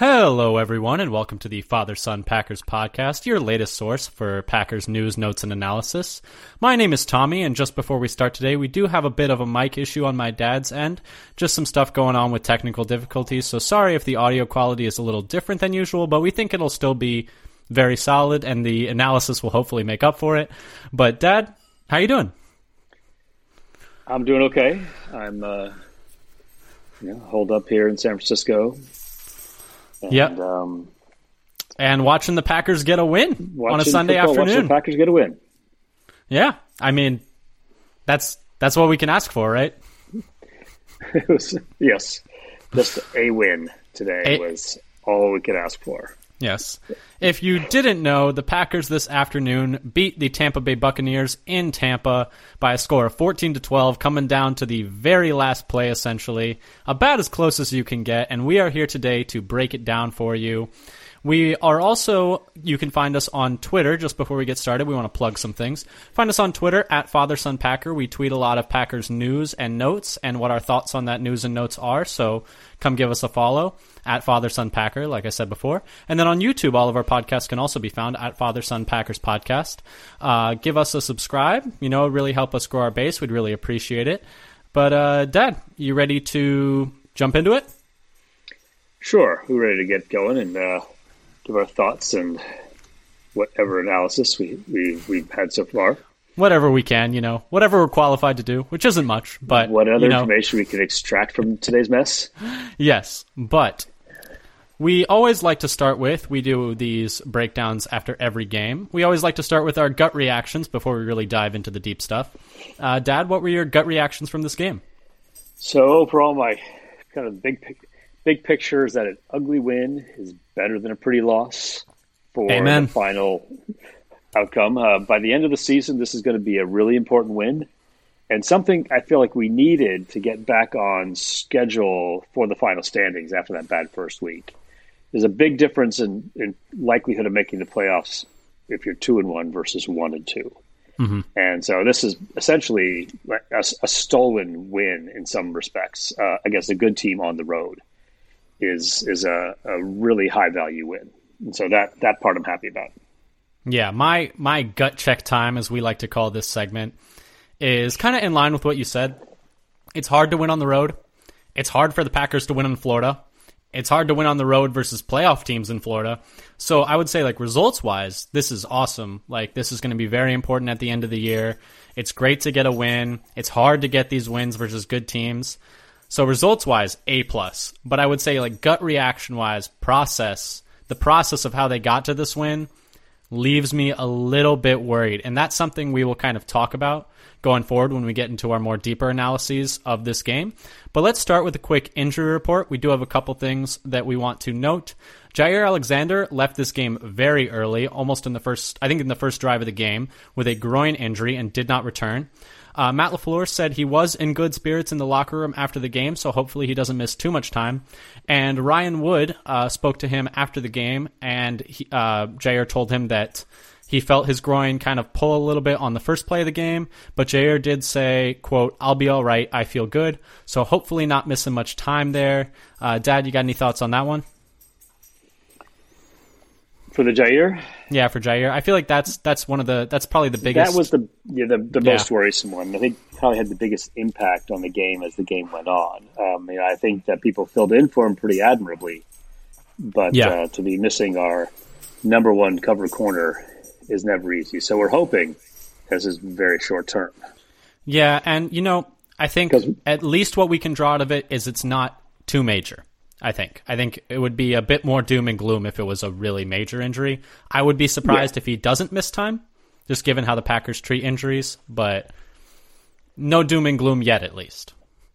Hello, everyone, and welcome to the Father Son Packers podcast, your latest source for Packers news, notes, and analysis. My name is Tommy, and just before we start today, we do have a bit of a mic issue on my dad's end. Just some stuff going on with technical difficulties, so sorry if the audio quality is a little different than usual, but we think it'll still be very solid, and the analysis will hopefully make up for it. But, Dad, how you doing? I'm doing okay. I'm uh, you know, holed up here in San Francisco. And, yep. Um, and watching the Packers get a win on a Sunday football, afternoon. Watching the Packers get a win. Yeah, I mean, that's that's what we can ask for, right? was, yes, just a win today a- was all we could ask for. Yes. If you didn't know, the Packers this afternoon beat the Tampa Bay Buccaneers in Tampa by a score of 14 to 12, coming down to the very last play essentially. About as close as you can get, and we are here today to break it down for you. We are also, you can find us on Twitter. Just before we get started, we want to plug some things. Find us on Twitter at Father Son Packer. We tweet a lot of Packers news and notes and what our thoughts on that news and notes are. So come give us a follow at Father Son Packer, like I said before. And then on YouTube, all of our podcasts can also be found at Father Son Packers Podcast. Uh, give us a subscribe. You know, really help us grow our base. We'd really appreciate it. But, uh, Dad, you ready to jump into it? Sure. We're ready to get going and, uh give our thoughts and whatever analysis we, we we've had so far. Whatever we can, you know, whatever we're qualified to do, which isn't much, but what other you know, information we can extract from today's mess? Yes, but we always like to start with we do these breakdowns after every game. We always like to start with our gut reactions before we really dive into the deep stuff. Uh, Dad, what were your gut reactions from this game? So overall, my kind of big big picture is that an ugly win is better than a pretty loss for Amen. the final outcome. Uh, by the end of the season, this is going to be a really important win and something I feel like we needed to get back on schedule for the final standings after that bad first week. There's a big difference in, in likelihood of making the playoffs if you're two and one versus one and 2 mm-hmm. And so this is essentially a, a stolen win in some respects uh, against a good team on the road is is a, a really high value win. And so that that part I'm happy about. Yeah, my my gut check time, as we like to call this segment, is kind of in line with what you said. It's hard to win on the road. It's hard for the Packers to win in Florida. It's hard to win on the road versus playoff teams in Florida. So I would say, like results wise, this is awesome. Like this is going to be very important at the end of the year. It's great to get a win. It's hard to get these wins versus good teams. So results wise, A plus. But I would say like gut reaction wise, process, the process of how they got to this win leaves me a little bit worried. And that's something we will kind of talk about going forward when we get into our more deeper analyses of this game. But let's start with a quick injury report. We do have a couple things that we want to note. Jaire Alexander left this game very early, almost in the first, I think in the first drive of the game, with a groin injury and did not return. Uh, Matt LaFleur said he was in good spirits in the locker room after the game, so hopefully he doesn't miss too much time. And Ryan Wood uh, spoke to him after the game, and he, uh, Jaire told him that he felt his groin kind of pull a little bit on the first play of the game, but Jaire did say, quote, I'll be all right. I feel good. So hopefully not missing much time there. Uh, Dad, you got any thoughts on that one? For the Jaire? Yeah, for Jaire. I feel like that's that's one of the that's probably the biggest. That was the yeah, the, the yeah. most worrisome one. I think probably had the biggest impact on the game as the game went on. Um, you know, I think that people filled in for him pretty admirably, but yeah. uh, to be missing our number one cover corner is never easy. So we're hoping this is very short term. Yeah, and you know, I think at least what we can draw out of it is it's not too major. I think. I think it would be a bit more doom and gloom if it was a really major injury. I would be surprised yeah. if he doesn't miss time, just given how the Packers treat injuries, but no doom and gloom yet, at least.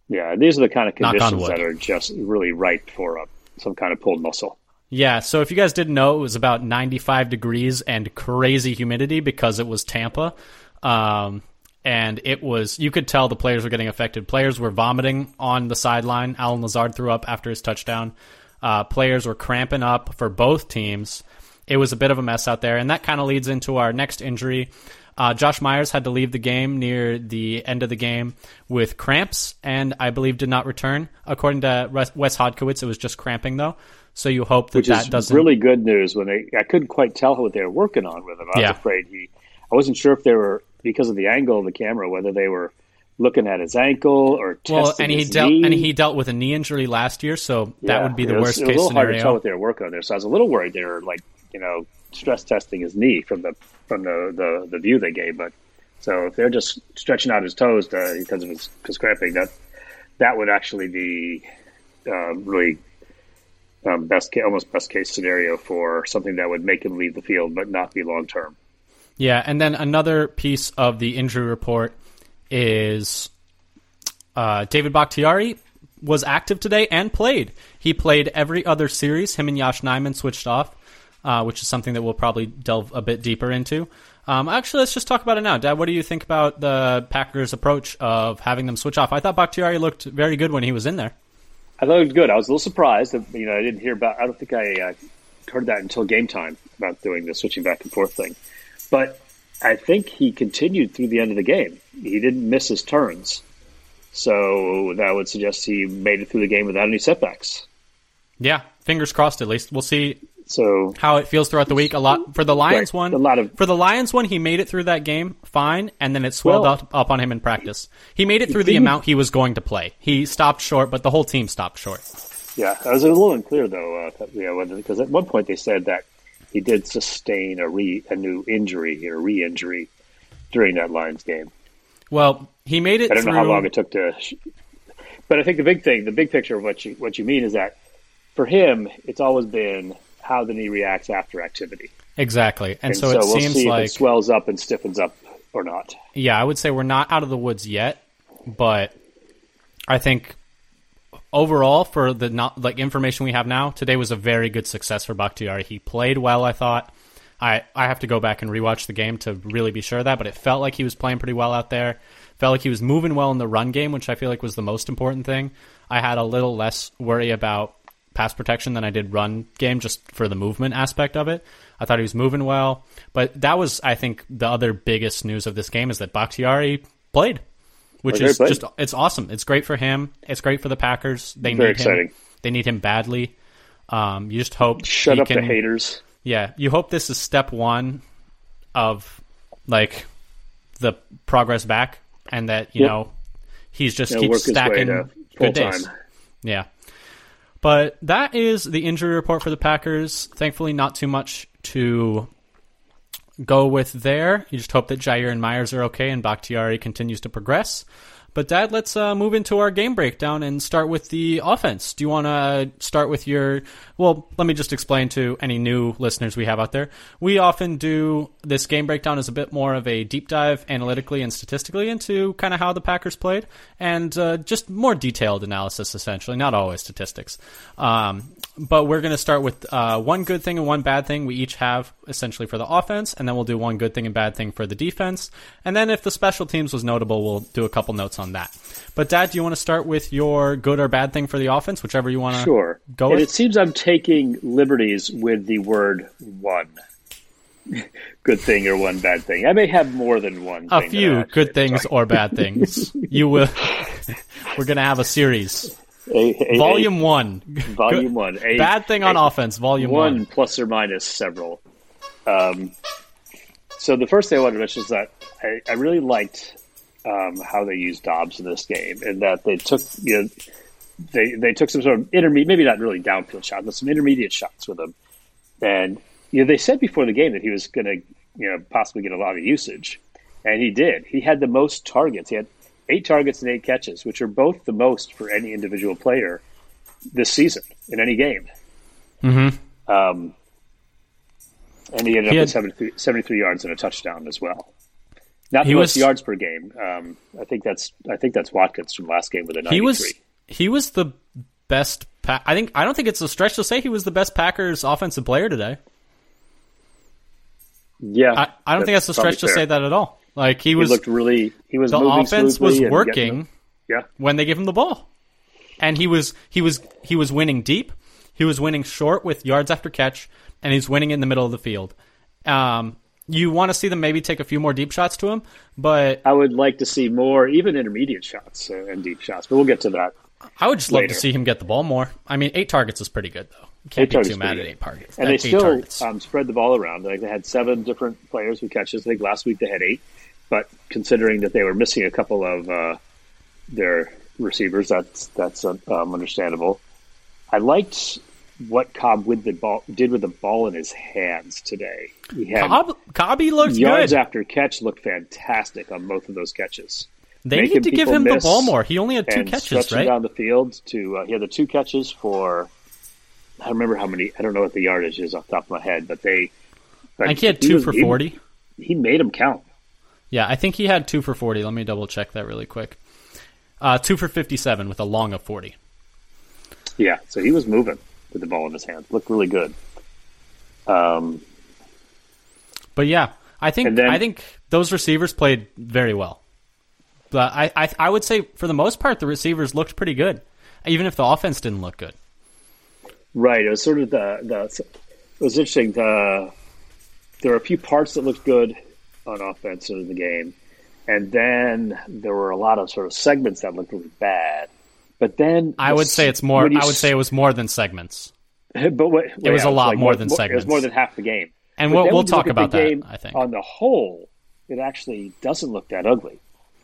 Yeah, these are the kind of conditions that are just really ripe for a, some kind of pulled muscle. Yeah, so if you guys didn't know, it was about 95 degrees and crazy humidity because it was Tampa. Um, and it was you could tell the players were getting affected. Players were vomiting on the sideline. Allen Lazard threw up after his touchdown. Uh, players were cramping up for both teams, it was a bit of a mess out there, and that kind of leads into our next injury. Uh, Josh Myers had to leave the game near the end of the game with cramps, and I believe did not return. According to Wes Hodkiewicz, it was just cramping though. So you hope that Which that is doesn't. really good news. When they, I couldn't quite tell what they were working on with him. I Yeah. was afraid he. I wasn't sure if they were because of the angle of the camera whether they were looking at his ankle or testing well, and he his dealt knee. and he dealt with a knee injury last year, so that would be the was- worst it was case a little hard to tell scenario. what they were working on there. So I was a little worried they were like you know stress testing his knee from the from the the, the view they gave. But so if they're just stretching out his toes to, because of his, his cramping, that that would actually be um, really um, best ca- almost best case scenario for something that would make him leave the field but not be long term. Yeah, and then another piece of the injury report is uh, David Bakhtiari was active today and played. He played every other series. Him and Yosh Nijman switched off, uh, which is something that we'll probably delve a bit deeper into. Um, actually, let's just talk about it now. Dad, what do you think about the Packers' approach of having them switch off? I thought Bakhtiari looked very good when he was in there. I thought it was good. I was a little surprised. That, you know, I didn't hear about. I don't think I uh, heard that until game time about doing the switching back and forth thing. But I think he continued through the end of the game. He didn't miss his turns, so that would suggest he made it through the game without any setbacks. Yeah, fingers crossed. At least we'll see So how it feels throughout the week. A lot for the Lions Right, one. a lot of- for the Lions one, he made it through that game fine, and then it swelled Well- up, up on him in practice. He made it through the amount he was going to play. He stopped short, but the whole team stopped short. yeah, I was a little unclear though. Uh, yeah, because at one point they said that he did sustain a re a new injury or re-injury during that Lions game. Well, he made it I don't through. know how long it took to. But I think the big thing, the big picture of what you what you mean is that for him, it's always been how the knee reacts after activity, exactly, and, and so, so, it we'll seems see like it swells up and stiffens up or not. yeah, I would say we're not out of the woods yet, but I think overall for the not like information we have now, today was a very good success for Bakhtiari. He played well, I thought. I I have to go back and rewatch the game to really be sure of that, but it felt like he was playing pretty well out there. Felt like he was moving well in the run game, which I feel like was the most important thing. I had a little less worry about pass protection than I did run game just for the movement aspect of it. I thought he was moving well, but that was I think the other biggest news of this game is that Bakhtiari played, which is played. just it's awesome. It's great for him. It's great for the Packers. They Very need exciting. him. They need him badly. Um, you just hope Shut up can, the haters. Yeah, you hope this is step one of like the progress back, and that you Yep. know he's just He'll keeps work his way stacking good days. time. Yeah. But that is the injury report for the Packers. Thankfully, not too much to go with there. You just hope that Jaire and Myers are okay and Bakhtiari continues to progress. But, Dad, let's uh, move into our game breakdown and start with the offense. Do you want to start with your. Well, let me just explain to any new listeners we have out there. We often do this game breakdown as a bit more of a deep dive analytically and statistically into kind of how the Packers played and uh, just more detailed analysis, essentially, not always statistics. Um, but we're going to start with uh, one good thing and one bad thing we each have essentially for the offense, and then we'll do one good thing and bad thing for the defense. And then if the special teams was notable, we'll do a couple notes on that. But Dad, do you want to start with your good or bad thing for the offense, whichever you want to Sure. go and with? it seems I'm taking liberties with the word one. good thing or one bad thing. I may have more than one. a few good things or bad things. you will. we're going to have a series. A- a- Volume one. volume one. A, Bad thing on a- offense. Volume one one. plus or minus several. Um, so the first thing I wanted to mention is that I, I really liked um, how they used Doubs in this game, and that they took you know they they took some sort of intermediate, maybe not really downfield shots, but some intermediate shots with him. And you know they said before the game that he was going to you know possibly get a lot of usage, and he did. He had the most targets. He had eight targets and eight catches, which are both the most for any individual player this season in any game. Mm-hmm. Um, and he ended He up had- with 73, 73 yards and a touchdown as well. Not He the most was- yards per game. Um, I think that's I think that's Watkins from last game with a 93. He was he was the best. Pa- I think I don't think it's a stretch to say he was the best Packers offensive player today. yeah, I, I don't think that's a stretch to fair. say that at all. Like he He was looked really. He was the offense was working yeah, when they give him the ball, and he was he was he was winning deep. He was winning short with yards after catch, and he's winning in the middle of the field. Um, you want to see them maybe take a few more deep shots to him, but I would like to see more, even intermediate shots uh, and deep shots. But we'll get to that. I would just love to see him get the ball more. I mean, eight targets is pretty good though. You can't Eight be too mad at eight targets. And they still um, spread the ball around. Like they had seven different players who catches. I think last week they had eight, but considering that they were missing a couple of uh, their receivers, that's that's uh, um, understandable. I liked what Cobb with the ball did with the ball in his hands today. He had Cobb, Cobby looks yards good. after catch looked fantastic on both of those catches. They making need to give him the ball more. He only had two and catches, stretching right? down the field to uh, he had the two catches for I don't remember how many I don't know what the yardage is off the top of my head, but they I think he had two was- for forty. He, made them count. Yeah, I think he had two for forty. Let me double check that really quick. Uh, two for fifty-seven with a long of forty. Yeah, so he was moving with the ball in his hand. Looked really good. Um, But yeah, I think then- I think those receivers played very well. But I, I I would say for the most part the receivers looked pretty good, even if the offense didn't look good. right, it was sort of the the it was interesting. The there were a few parts that looked good on offense in the game, and then there were a lot of sort of segments that looked really bad. But then I would say it's more. I would say it was more than segments. but what, It was a lot more than segments. It was more than half the game. And we'll- we'll talk about that, game I think. on the whole, it actually doesn't look that ugly.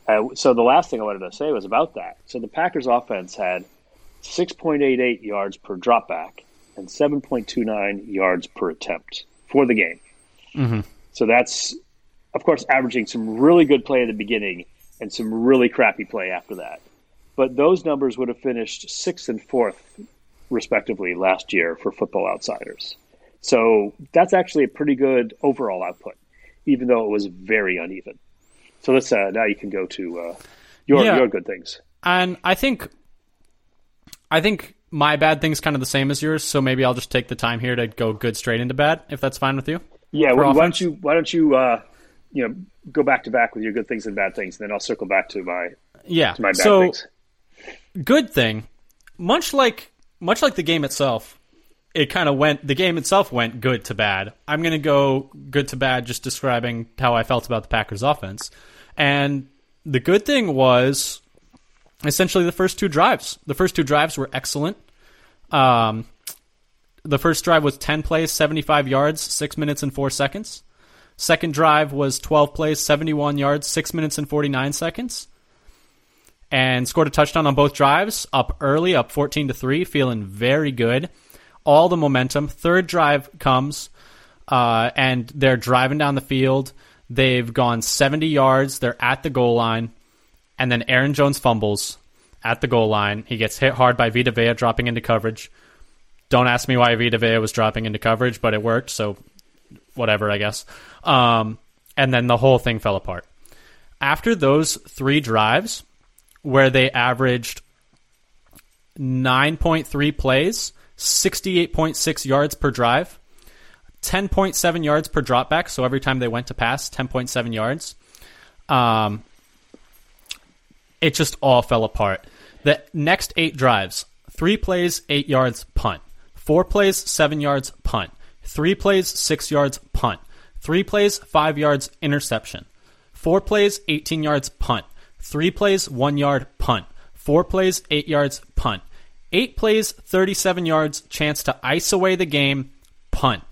Uh, so the last thing I wanted to say was about that. So the Packers offense had 6.88 yards per dropback and 7.29 yards per attempt for the game. Mm-hmm. So that's, of course, averaging some really good play at the beginning and some really crappy play after that. But those numbers would have finished sixth and fourth, respectively, last year for Football Outsiders. So that's actually a pretty good overall output, even though it was very uneven. So let's uh, now you can go to uh, your Yeah. your good things. And I think, I think my bad thing's kind of the same as yours. So maybe I'll just take the time here to go good straight into bad, if that's fine with you. Yeah, why, why don't you why don't you uh, you know go back to back with your good things and bad things, and then I'll circle back to my Yeah. to my bad so things. good thing, much like much like the game itself, it kind of went. The game itself went good to bad. I'm gonna go good to bad, just describing how I felt about the Packers' offense. And the good thing was essentially the first two drives. The first two drives were excellent. Um, the first drive was 10 plays, 75 yards, 6 minutes and 4 seconds. Second drive was 12 plays, 71 yards, 6 minutes and 49 seconds. And scored a touchdown on both drives, up early, up 14 to 3, feeling very good. All the momentum. Third drive comes, uh, and they're driving down the field. They've gone 70 yards. They're at the goal line. And then Aaron Jones fumbles at the goal line. He gets hit hard by Vita Vea dropping into coverage. Don't ask me why Vita Vea was dropping into coverage, but it worked, so whatever, I guess. Um, and then the whole thing fell apart. After those three drives, where they averaged 9.3 plays, 68.6 yards per drive, 10.7 yards per dropback, so every time they went to pass, 10.7 yards. Um, it just all fell apart. The next eight drives three plays, eight yards, punt. Four plays, seven yards, punt. Three plays, six yards, punt. Three plays, five yards, interception. Four plays, 18 yards, punt. Three plays, one yard, punt. Four plays, eight yards, punt. Eight plays, 37 yards, chance to ice away the game, punt.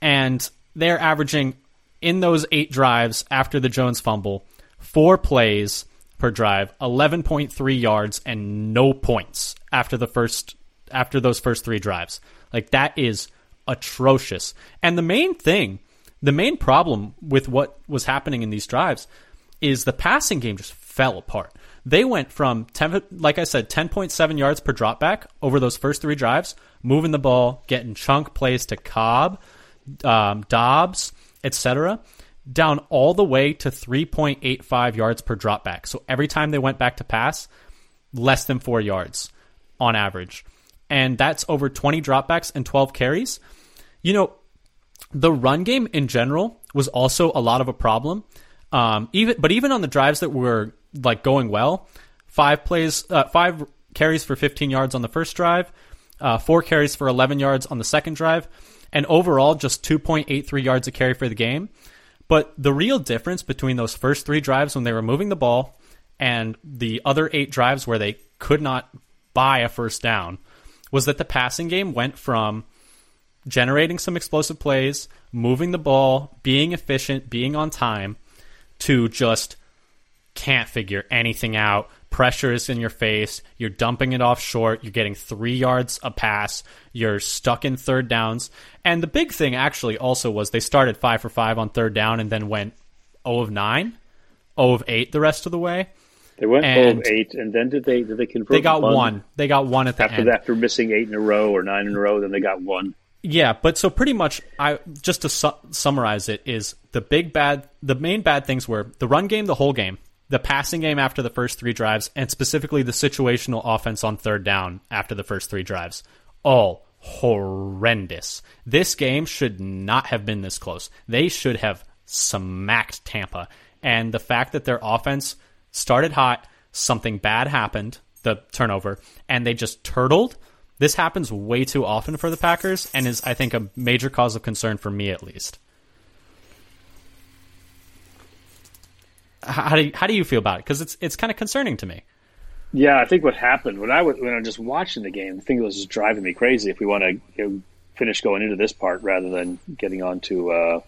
And they're averaging in those eight drives after the Jones fumble, four plays per drive, 11.3 yards, and no points after the first after those first three drives. Like that is atrocious. And the main thing, the main problem with what was happening in these drives is the passing game just fell apart. They went from 10, like I said, 10.7 yards per dropback over those first three drives, moving the ball, getting chunk plays to Cobb, um, Doubs, etc., down all the way to 3.85 yards per dropback. So every time they went back to pass, less than four yards on average. And that's over 20 dropbacks and 12 carries. You know, the run game in general was also a lot of a problem. Um, even but even on the drives that were like going well, five plays, uh, five carries for 15 yards on the first drive, uh, four carries for 11 yards on the second drive, and overall just 2.83 yards a carry for the game. But the real difference between those first three drives when they were moving the ball and the other eight drives where they could not buy a first down was that the passing game went from generating some explosive plays, moving the ball, being efficient, being on time, to just can't figure anything out. Pressure is in your face. You're dumping it off short. You're getting three yards a pass. You're stuck in third downs. And the big thing actually also was they started five for five on third down and then went 0 of 9, 0 of 8 the rest of the way. They went and 0 of 8, and then did they did they convert? They got one. They got one at the after end. after missing eight in a row or nine in a row. Then they got one. Yeah, but so pretty much, I just to su- summarize it is the big bad, the main bad things were the run game, the whole game, the passing game after the first three drives, and specifically the situational offense on third down after the first three drives. All horrendous. This game should not have been this close. They should have smacked Tampa, and the fact that their offense started hot, something bad happened, the turnover, and they just turtled. This happens way too often for the Packers and is, I think, a major cause of concern for me at least. How do you, how do you feel about it? Because it's it's kind of concerning to me. Yeah, I think what happened when I was when I was just watching the game, the thing that was just driving me crazy. If we want to you know, finish going into this part rather than getting on to, uh,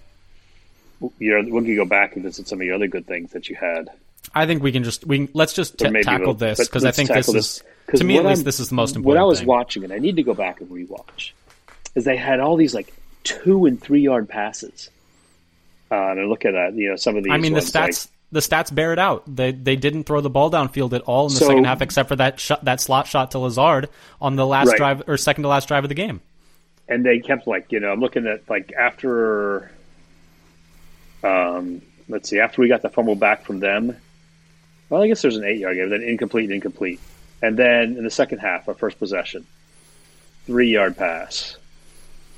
you know, we can go back and visit some of your other good things that you had. I think we can just we let's just t- tackle we'll, this because I think this is to me at least this is the most important. When I was thing. watching it, I need to go back and rewatch, is they had all these like two and three yard passes. Uh, and I look at that, you know, some of these. I mean, the stats like, the stats bear it out. They they didn't throw the ball downfield at all in the So- second half, except for that shot, that slot shot to Lazard on the last Right. drive or second to last drive of the game. and they kept like you know I'm looking at like after um let's see after we got the fumble back from them well I guess there's an eight yard game then incomplete incomplete and then in the second half our first possession three yard pass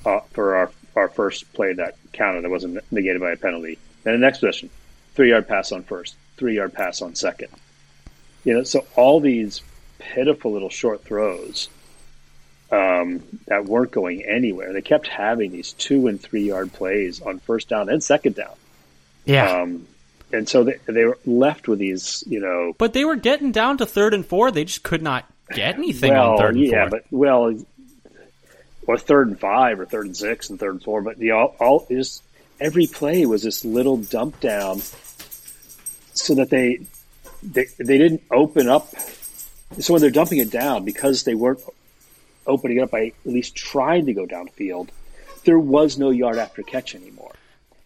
uh, for our our first play that counted that wasn't negated by a penalty then the next possession three yard pass on first three yard pass on second you know so all these pitiful little short throws um, that weren't going anywhere. They kept having these two and three yard plays on first down and second down. Yeah, Um, and so they, they were left with these, you know, but they were getting down to third and four. They just could not get anything well, on third and yeah, four. but well, or third and five, or third and six, and third and four. But the all, all just every play was this little dump down, so that they they they didn't open up. So when they're dumping it down, because they weren't opening it up by at least trying to go downfield, there was no yard after catch anymore.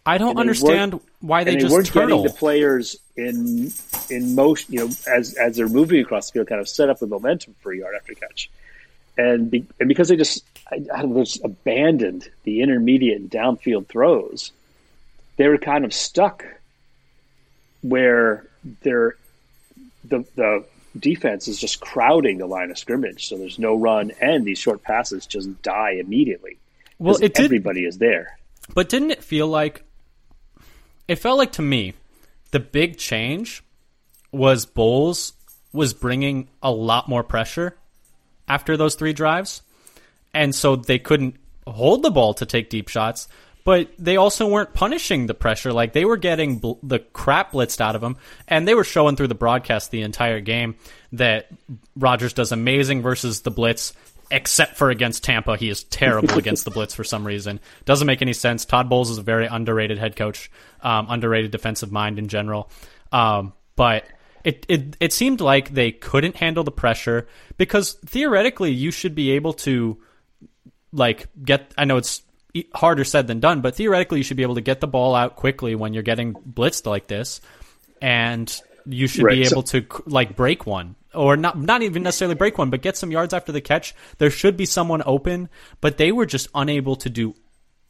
I don't understand why they they just weren't turtle. getting the players in in motion, you know, as as they're moving across the field, kind of set up the momentum for yard after catch, and be, and because they just I, I don't know, just abandoned the intermediate and downfield throws, they were kind of stuck where they're the the defense is just crowding the line of scrimmage, so there's no run, and these short passes just die immediately. Well, it did, everybody is there. but didn't it feel like? It felt like to me, the big change was Bowles was bringing a lot more pressure after those three drives, and so they couldn't hold the ball to take deep shots. But they also weren't punishing the pressure; like they were getting bl- the crap blitzed out of them, and they were showing through the broadcast the entire game that Rodgers does amazing versus the blitz, except for against Tampa. He is terrible against the blitz for some reason. Doesn't make any sense. Todd Bowles is a very underrated head coach, um, underrated defensive mind in general. Um, but it, it it seemed like they couldn't handle the pressure because theoretically you should be able to like get. I know it's harder said than done, but theoretically you should be able to get the ball out quickly when you're getting blitzed like this, and you should be Right, so- able to like break one or not not even necessarily break one, but get some yards after the catch. There should be someone open, but they were just unable to do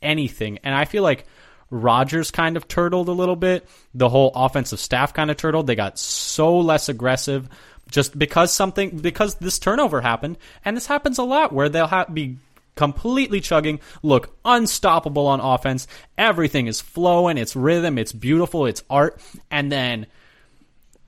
anything. And I feel like Rodgers kind of turtled a little bit. The whole offensive staff kind of turtled. They got so less aggressive just because something because this turnover happened, and this happens a lot where they'll be completely chugging, look unstoppable on offense. Everything is flowing, it's rhythm, it's beautiful, it's art, and then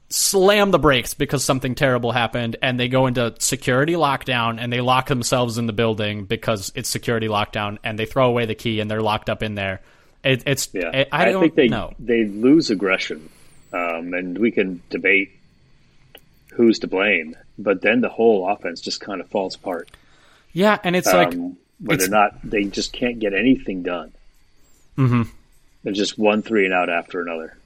slam the brakes because something terrible happened and they go into security lockdown and they lock themselves in the building because it's security lockdown and they throw away the key and they're locked up in there. It, it's Yeah, I, I don't think they know. they lose aggression, um, and we can debate who's to blame. But then the whole offense just kind of falls apart. Yeah, and it's like whether it's- they're not, they just can't get anything done. Mm-hmm. They're just one three and out after another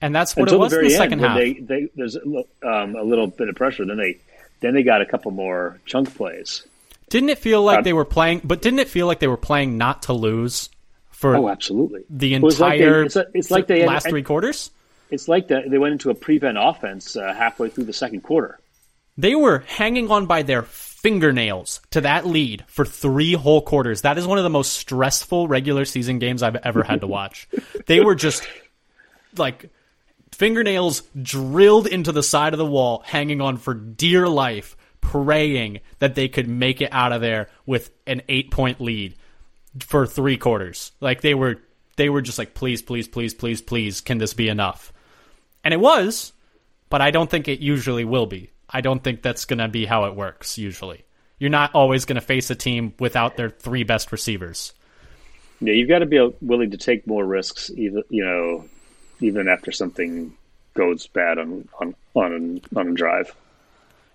and that's what until it was the in very the end second when half. they, they there's a, um, a little bit of pressure. Then they then they got a couple more chunk plays. Didn't it feel like Uh, they were playing? But didn't it feel like they were playing not to lose for Oh, absolutely. the It was like they- entire it's, it's like they last three quarters? It's like that they went into a prevent offense uh, halfway through the second quarter. They were hanging on by their fingernails to that lead for three whole quarters. That is one of the most stressful regular season games I've ever had to watch. they were just like fingernails drilled into the side of the wall, hanging on for dear life, praying that they could make it out of there with an eight point lead for three quarters. Like they were they were just like, please, please, please, please, please, can this be enough? And it was, but I don't think it usually will be. I don't think that's going to be how it works usually. You're not always going to face a team without their three best receivers. Yeah, you've got to be willing to take more risks, even you know, even after something goes bad on on on, on a drive.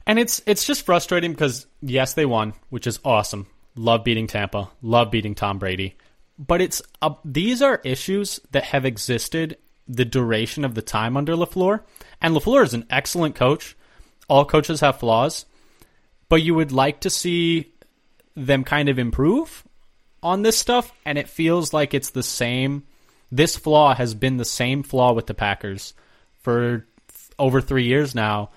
And it's it's just frustrating because yes, they won, which is awesome. Love beating Tampa, love beating Tom Brady. But it's uh, these are issues that have existed the duration of the time under LaFleur. And LaFleur is an excellent coach. All coaches have flaws, but you would like to see them kind of improve on this stuff and it feels like it's the same this flaw has been the same flaw with the Packers for over 3 years now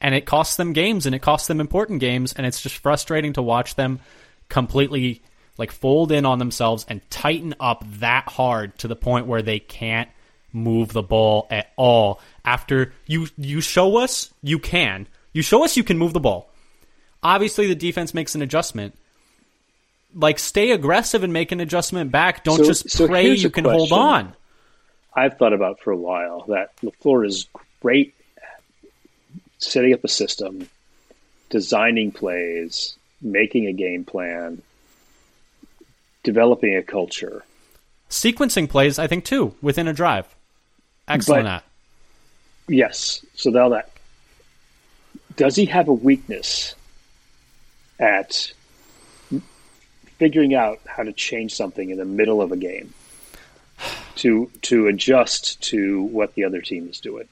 and it costs them games and it costs them important games and it's just frustrating to watch them completely like fold in on themselves and tighten up that hard to the point where they can't move the ball at all. After you you show us you can. You show us you can move the ball. Obviously the defense makes an adjustment like stay aggressive and make an adjustment back don't So- just so pray you can hold on I've thought about for a while that LaFleur is great at setting up a system, designing plays, making a game plan, developing a culture. sequencing plays i think too within a drive excellent But- at Yes. So now that does he have a weakness at figuring out how to change something in the middle of a game to to adjust to what the other team is doing?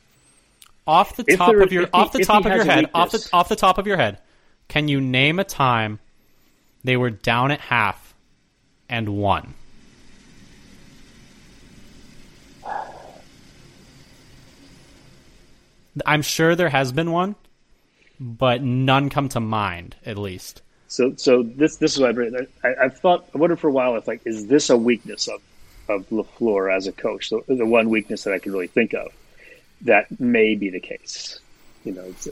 off the If top there- of your off the he top of your head off the off the top of your head can you name a time they were down at half and won? I'm sure there has been one but none come to mind at least So so this this is what I bring. I, I've thought I wondered for a while if like is this a weakness of of LaFleur as a coach? The, the one weakness that I can really think of that may be the case. You know, it's,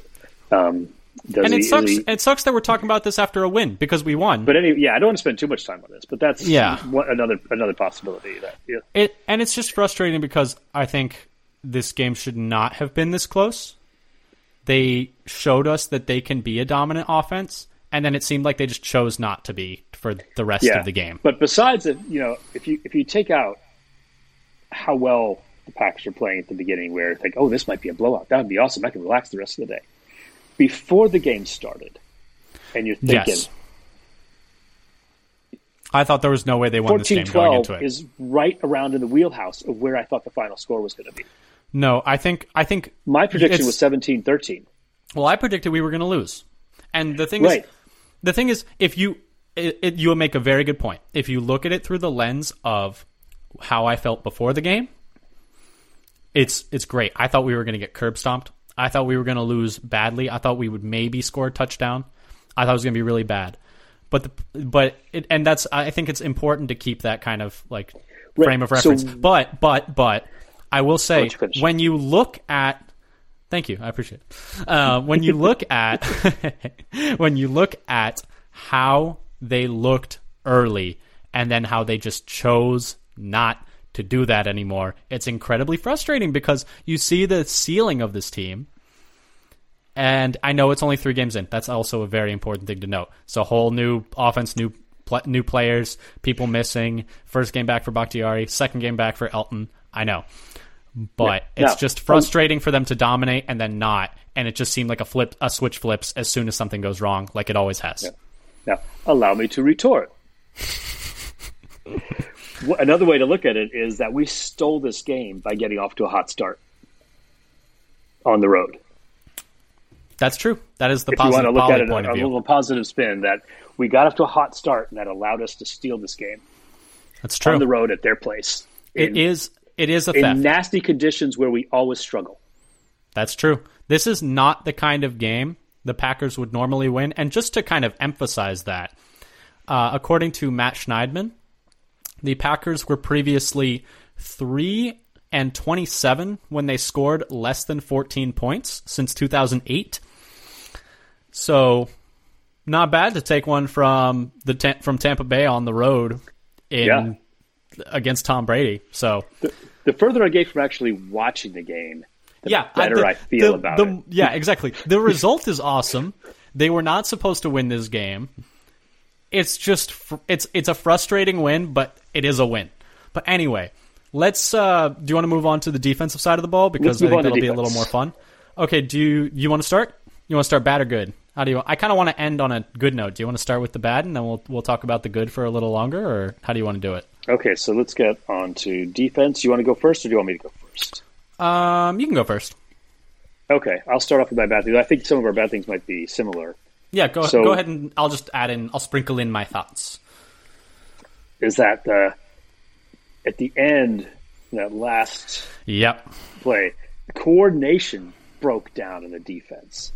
um, does and he, sucks he- it sucks that we're talking about this after a win because we won but anyway, yeah, I don't want to spend too much time on this, but that's Yeah. what, another another possibility. That yeah. It and it's just frustrating because I think this game should not have been this close. They showed us that they can be a dominant offense, and then it seemed like they just chose not to be for the rest yeah. of the game. But besides it, you know, if you if you take out how well the Packers are playing at the beginning, where it's like, oh, this might be a blowout, that would be awesome. I can relax the rest of the day. Before the game started, and you're thinking. Yes. I thought there was no way they won this game going into it. is right around in the wheelhouse of where I thought the final score was going to be. no, I think I think My prediction was 17-13. Well, I predicted we were going to lose, and the thing Right. is, the thing is, if you it, it, you make a very good point. If you look at it through the lens of how I felt before the game, it's it's great. I thought we were going to get curb stomped. I thought we were going to lose badly. I thought we would maybe score a touchdown. I thought it was going to be really bad. But the, but it, and that's I think it's important to keep that kind of like frame of So- reference. but but but I will say let you finish. when you look at Thank you. I appreciate it. Uh, when you look at when you look at how they looked early and then how they just chose not to do that anymore, it's incredibly frustrating because you see the ceiling of this team And I know it's only three games in. That's also a very important thing to note. So whole new offense, new pl- new players, people missing. First game back for Bakhtiari, second game back for Elgton. I know, but Yeah. it's Now, just frustrating for them to dominate and then not. And it just seemed like a flip, a switch flips as soon as something goes wrong, like it always has. Now, allow me to retort. Another way to look at it is that we stole this game by getting off to a hot start on the road. That's true. That is the If you want positive to look at it point a, a little positive spin, that we got off to a hot start and that allowed us to steal this game That's true. on the road at their place. It is. It is a in theft. nasty conditions where we always struggle. That's true. This is not the kind of game the Packers would normally win. And just to kind of emphasize that, uh, according to Matt Schneidman, the Packers were previously 3 and 27 when they scored less than 14 points since 2008. So, not bad to take one from the from Tampa Bay on the road in Yeah. Against Tom Brady. So, The further I get from actually watching the game, the yeah, better the- I feel the- about the- it. Yeah, exactly. The result is awesome. They were not supposed to win this game. It's just fr- it's it's a frustrating win, but it is a win. But anyway, let's. Uh, do you want to move on to the defensive side of the ball because I think that'll be a little more fun. Okay. Do you you want to start? You want to start bad or good? How do you? I kind of want to end on a good note. Do you want to start with the bad and then we'll we'll talk about the good for a little longer, or how do you want to do it? Okay, so let's get on to defense. You want to go first, or do you want me to go first? Um, you can go first. Okay, I'll start off with my bad things. I think some of our bad things might be similar. Yeah, go So- go ahead and I'll just add in. I'll sprinkle in my thoughts. Is that uh, at the end, that last Yep. play, coordination broke down in the defense.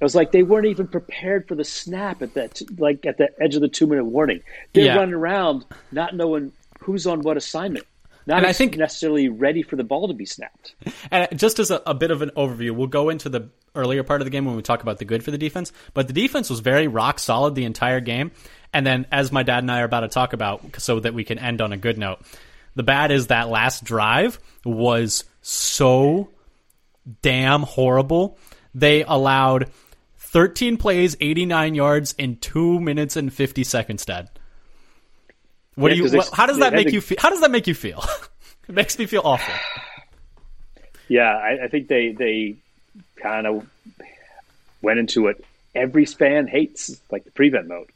It was like they weren't even prepared for the snap at that, like at the edge of the two minute warning. They're Yeah. running around not knowing who's on what assignment, not And I think- necessarily ready for the ball to be snapped. And just as a, a bit of an overview, we'll go into the earlier part of the game when we talk about the good for the defense. But the defense was very rock solid the entire game. And then, as my dad and I are about to talk about, so that we can end on a good note, the bad is that last drive was so damn horrible. They allowed 13 plays, 89 yards in two minutes and 50 seconds. Dad, what do you? What, how does that make you feel? How does that make you feel? it makes me feel awful. Yeah, I, I think they they kind of went into it. Every fan hates like the prevent mode.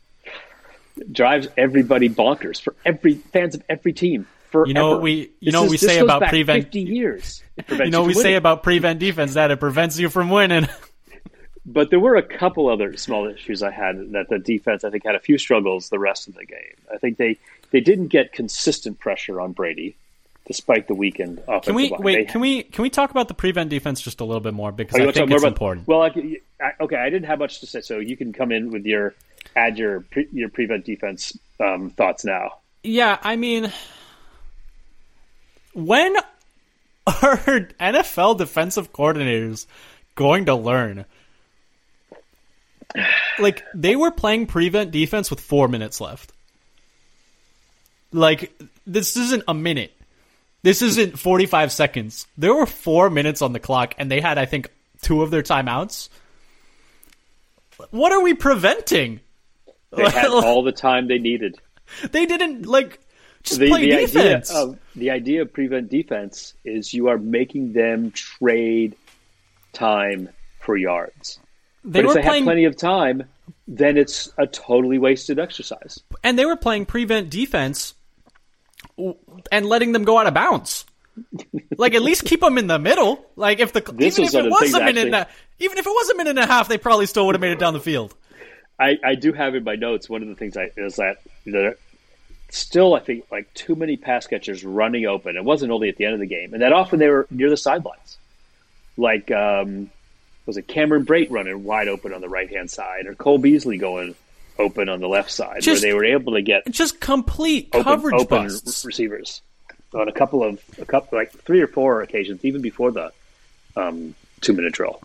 It drives everybody bonkers for every fans of every team. Forever. You know what we- you This know is- we say about prevent- Fifty years. You know, we say about prevent defense that it prevents you from winning. But there were a couple other small issues I had that the defense I think had a few struggles the rest of the game. I think they they didn't get consistent pressure on Brady despite the weekend offensive Can we line. wait? They- Can we can we talk about the prevent defense just a little bit more because Oh, I think it's about- important. Well, I, I, okay, I didn't have much to say, so you can come in with your add your pre, your prevent defense um, thoughts now. Yeah, I mean, when are NFL defensive coordinators going to learn? Like they were playing prevent defense with four minutes left. Like this isn't a minute. This isn't forty-five seconds. There were four minutes on the clock, and they had, I think, two of their timeouts. What are we preventing? They had all the time they needed. They didn't like just The, play the defense. idea of the idea of prevent defense is you are making them trade time for yards. They but were if they playing, have plenty of time, then it's a totally wasted exercise. and they were playing prevent defense, and letting them go out of bounds. like at least keep them in the middle. Like if the This even if it was a minute, actually- and a, even if it was a minute and a half, they probably still would have made it down the field. I, I do have in my notes one of the things I is that there still I think like too many pass catchers running open. It wasn't only at the end of the game, and that often they were near the sidelines. Like um, was it Cameron Brate running wide open on the right hand side, or Cole Beasley going open on the left side, Just- where they were able to get Just complete open, coverage open busts. receivers on a couple of a couple like three or four occasions, even before the um, two minute drill.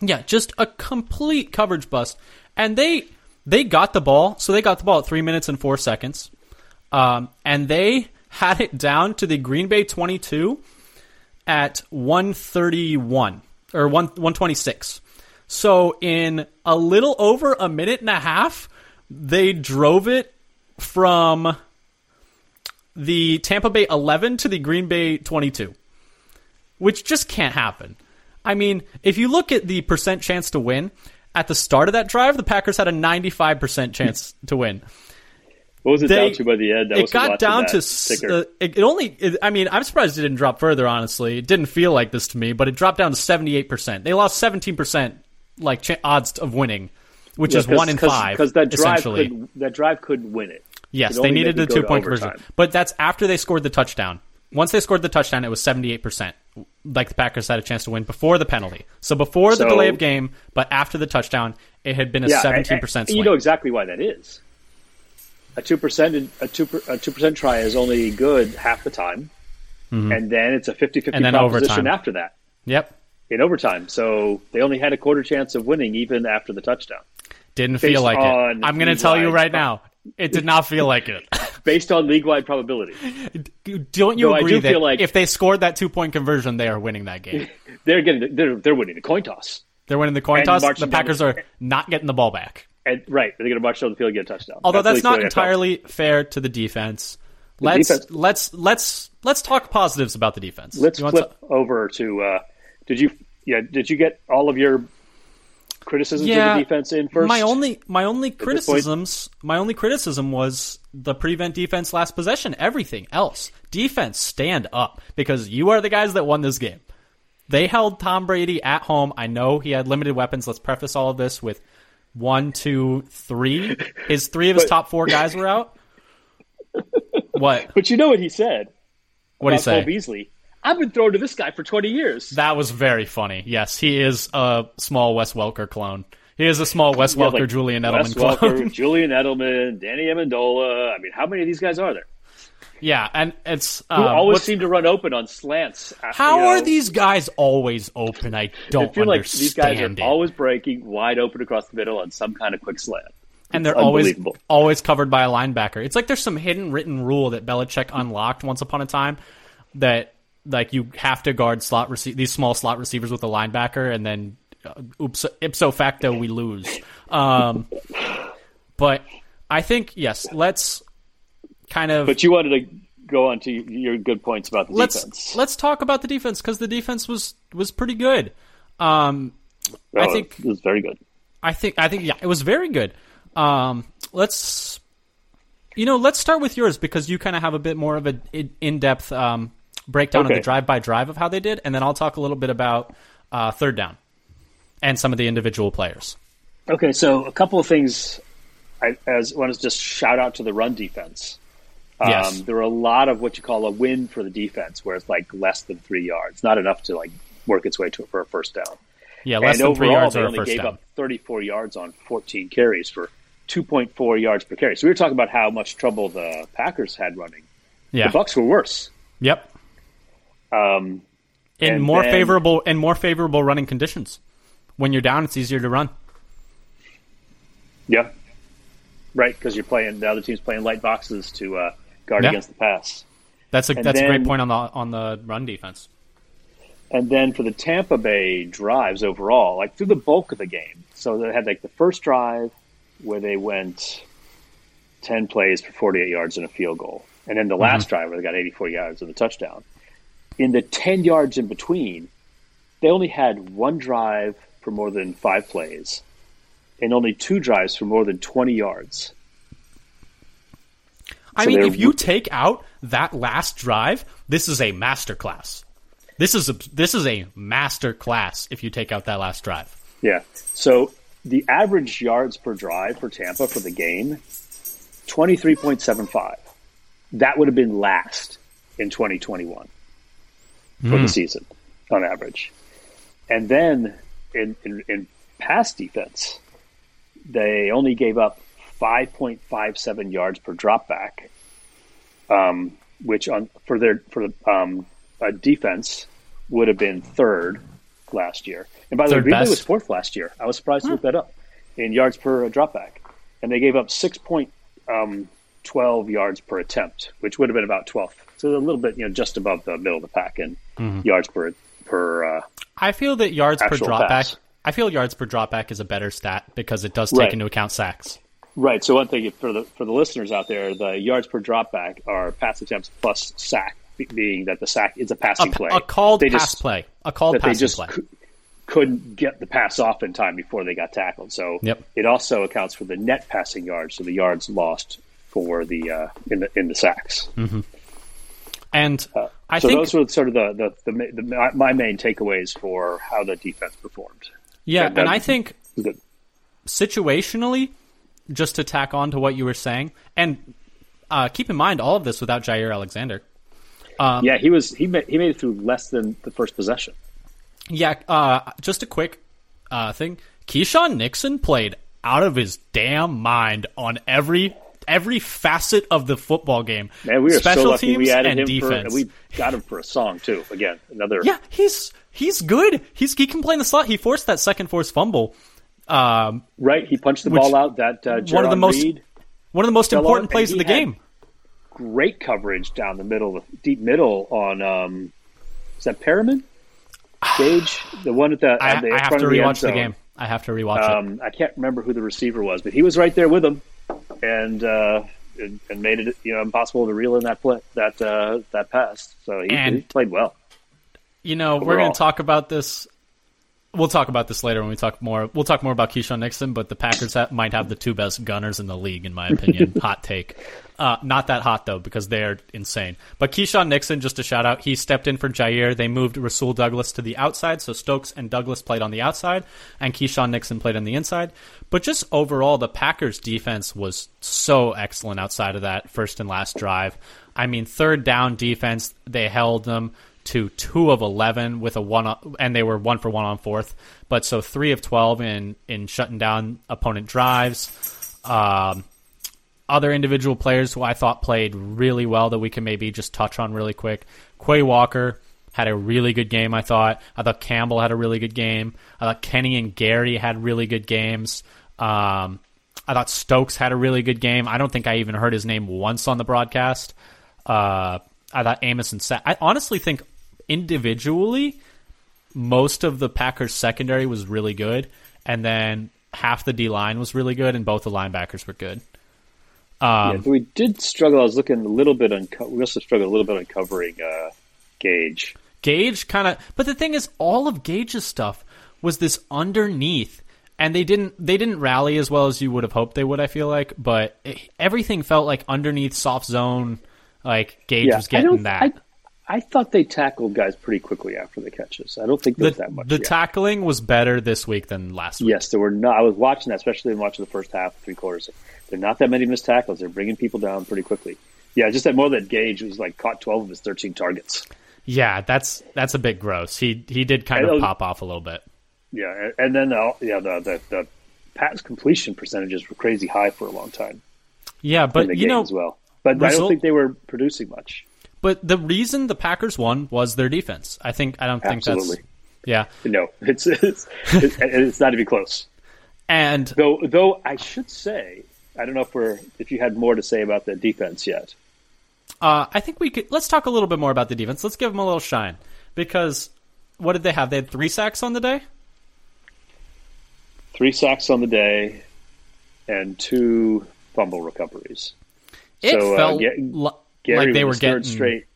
Yeah, just a complete coverage bust. And they they got the ball, so they got the ball at three minutes and four seconds, um, and they had it down to the Green Bay twenty two at one thirty one or one one twenty six. So in a little over a minute and a half, they drove it from the Tampa Bay 11 to the Green Bay 22, which just can't happen. I mean, if you look at the percent chance to win, at the start of that drive, the Packers had a 95% chance to win. What was it They- down to by the end? I it got down to uh, it, it only. It, I mean, I'm surprised it didn't drop further. Honestly, it didn't feel like this to me, but it dropped down to 78. percent They lost 17 percent like ch- odds of winning, which is one in five. because that drive could that drive couldn't win it. Yes, It they needed the two point conversion. But that's after they scored the touchdown. Once they scored the touchdown, it was 78%. Like the Packers had a chance to win before the penalty. So before the delay of game, but after the touchdown, it had been a Yeah, 17% and- and swing. You know exactly why that is. A two percent a two a two percent try is only good half the time, and then it's a 50-50 Mm-hmm. And then proposition overtime. after that yep. in overtime. So they only had a quarter chance of winning even after the touchdown, Didn't Based feel like it. I'm going to tell you right now. It did not feel like it. based on league wide probability. Don't you Though I agree do that feel like- if they scored that two point conversion, they are winning that game? They're getting they're they're winning the coin toss. They're winning the coin And toss. The down Packers are not getting the ball back. And right, they're going to march down the field and get a touchdown. Although that's, the not way I felt. entirely fair to the defense. Let's defense- let's let's let's talk positives about the defense. Let's flip over to. Uh, did you? Yeah. Did you get all of your criticisms Yeah, of the defense in first? My only my only criticisms my only criticism was the prevent defense last possession. Everything else, defense stand up because you are the guys that won this game. They held Tom Brady at home. I know he had limited weapons. Let's preface all of this with one, two, three. His three of his But- top four guys were out. What? But you know what he said What do you about Cole? Beasley? I've been thrown to this guy for twenty years. That was very funny. Yes, he is a small Wes Welker clone. He is a small Wes Yeah, Welker, like Julian Wes Edelman clone. Welker, Julian Edelman, Danny Amendola. I mean, how many of these guys are there? Yeah, and it's Who um, always what's- seem to run open on slants. How you know, are these guys always open? I don't I feel like understand these guys are it. always breaking wide open across the middle on some kind of quick slant. and they're always always covered by a linebacker. It's like there's some hidden written rule that Belichick unlocked once upon a time that like you have to guard slot rece- these small slot receivers with a linebacker, and then uh, oops, ipso facto we lose. Um, but I think yes, let's kind of But you wanted to go on to your good points about the let's defense. let's talk about the defense because the defense was was pretty good. Um, Oh, I think it was very good. I think I think yeah, it was very good. Um, let's you know, let's start with yours because you kind of have a bit more of an in depth um, breakdown of the drive by drive of how they did, and then I'll talk a little bit about uh, third down and some of the individual players. Okay, so a couple of things. I as want to just shout out to the run defense. Um, Yes. there were a lot of what you call a win for the defense, where it's like less than three yards, not enough to like work its way to for a first down. Yeah, less and than three overall, yards they or only first gave down. up 34 yards on 14 carries for 2.4 yards per carry. So we were talking about how much trouble the Packers had running. Yeah. The Bucks were worse. Yep. Um, In And more then- favorable in more favorable running conditions. When you're down, it's easier to run. yeah, right, because you're playing the other team's playing light boxes to uh, guard Yeah. against the pass. That's a And that's a great point on the on the run defense. And then for the Tampa Bay drives overall, like through the bulk of the game. So they had like the first drive where they went 10 plays for 48 yards and a field goal. And then the mm-hmm. last drive where they got 84 yards and a touchdown. In the 10 yards in between, they only had one drive for more than five plays and only two drives for more than 20 yards. I So mean, if you take out that last drive, this is a master class. This is a this is a master class if you take out that last drive. Yeah. So the average yards per drive for Tampa for the game, 23.75. That would have been last in 2021 for the hmm. season on average. And then in, in, in pass defense, they only gave up 5.57 yards per dropback, um, which on for their for the um, uh, defense would have been third last year. And by the way, Green Bay was fourth last year. I was surprised to look that up in yards per dropback, and they gave up six point um, twelve yards per attempt, which would have been about twelfth. So a little bit, you know, just above the middle of the pack in Mm-hmm. yards per per. Uh, I feel that yards per dropback pass. I feel yards per dropback is a better stat because it does take Right. into account sacks. Right. So one thing for the for the listeners out there, the yards per dropback are pass attempts plus sack, being that the sack is a A, passing play. a called They pass just- play. A called that they just play. cou- couldn't get the pass off in time before they got tackled. So Yep. it also accounts for the net passing yards, so the yards lost for the uh, in the in the sacks. And I so think those were sort of the the, the, the my- my main takeaways for how the defense performed. yeah, that- and I think Good. situationally, just to tack on to what you were saying, and uh, keep in mind all of this without Jaire Alexander. Um, yeah, he was he made he made it through less than the first possession. Yeah, uh, just a quick uh, thing. Keisean Nixon played out of his damn mind on every every facet of the football game. Man, we were Special so lucky teams we added and him defense. for we got him for a song too. Again, another yeah, he's he's good. He's he can play in the slot. He forced that second force fumble. Um, right. He punched the ball out. That uh, one of the most Reed, one of the most important plays of the game. great coverage down the middle, deep middle on um, is that Perriman? Gage, the one at the, I, at the I have to of the rewatch the game. I have to rewatch it. Um, I can't remember who the receiver was, but he was right there with him, and uh, and, and made it you know impossible to reel in that play, that uh, that pass. So he, And- he played well. You know, we're going to talk about this. We'll talk about this later when we talk more. We'll talk more about Keisean Nixon, but the Packers ha- might have the two best gunners in the league, in my opinion. hot take. Uh, not that hot though, because they're insane. But Keisean Nixon, just a shout out, he stepped in for Jaire. They moved Rasul Douglas to the outside, so Stokes and Douglas played on the outside, and Keisean Nixon played on the inside. But just overall, the Packers' defense was so excellent outside of that first and last drive. I mean, third down defense, they held them to two of eleven with a one, on- and they were one for one on fourth. But so three of twelve in in shutting down opponent drives. Um, other individual players who I thought played really well that we can maybe just touch on really quick. Quay Walker had a really good game. I thought. I thought Campbell had a really good game. I thought Kenny and Gary had really good games. Um, I thought Stokes had a really good game. I don't think I even heard his name once on the broadcast. Uh, I thought Amos and Sa- I honestly think individually, most of the Packers secondary was really good, and then half the D line was really good, and both the linebackers were good. yeah, we did struggle. I was looking a little bit on. We also struggled a little bit on covering uh, Gage. Gage kind of, but the thing is, all of Gage's stuff was this underneath, and they didn't they didn't rally as well as you would have hoped they would. I feel like, but it, everything felt like underneath soft zone. Like Gage Yeah, was getting don't. that. I, I thought they tackled guys pretty quickly after the catches. I don't think there the was that much. the yet. tackling was better this week than last week. Yes, there were not. I was watching that, especially in watching the first half, three quarters. There are not that many missed tackles. They're bringing people down pretty quickly. Yeah, just that more that Gage was like caught twelve of his thirteen targets. Yeah, that's that's a bit gross. He he did kind I of pop off a little bit. Yeah, and- and then uh, yeah, the, the the pass completion percentages were crazy high for a long time Yeah, but you know, as well. But I don't think they were producing much. But the reason the Packers won was their defense. I think I don't think Absolutely. that's yeah. No, it's it's it's, it's not even close. And Though though I should say, I don't know if we're if you had more to say about the defense yet. Uh, I think we could. Let's talk a little bit more about the defense. Let's give them a little shine because what did they have? They had three sacks on the day. Three sacks on the day, and two fumble recoveries. It So, uh, felt Ga- li- Gary like they were getting straight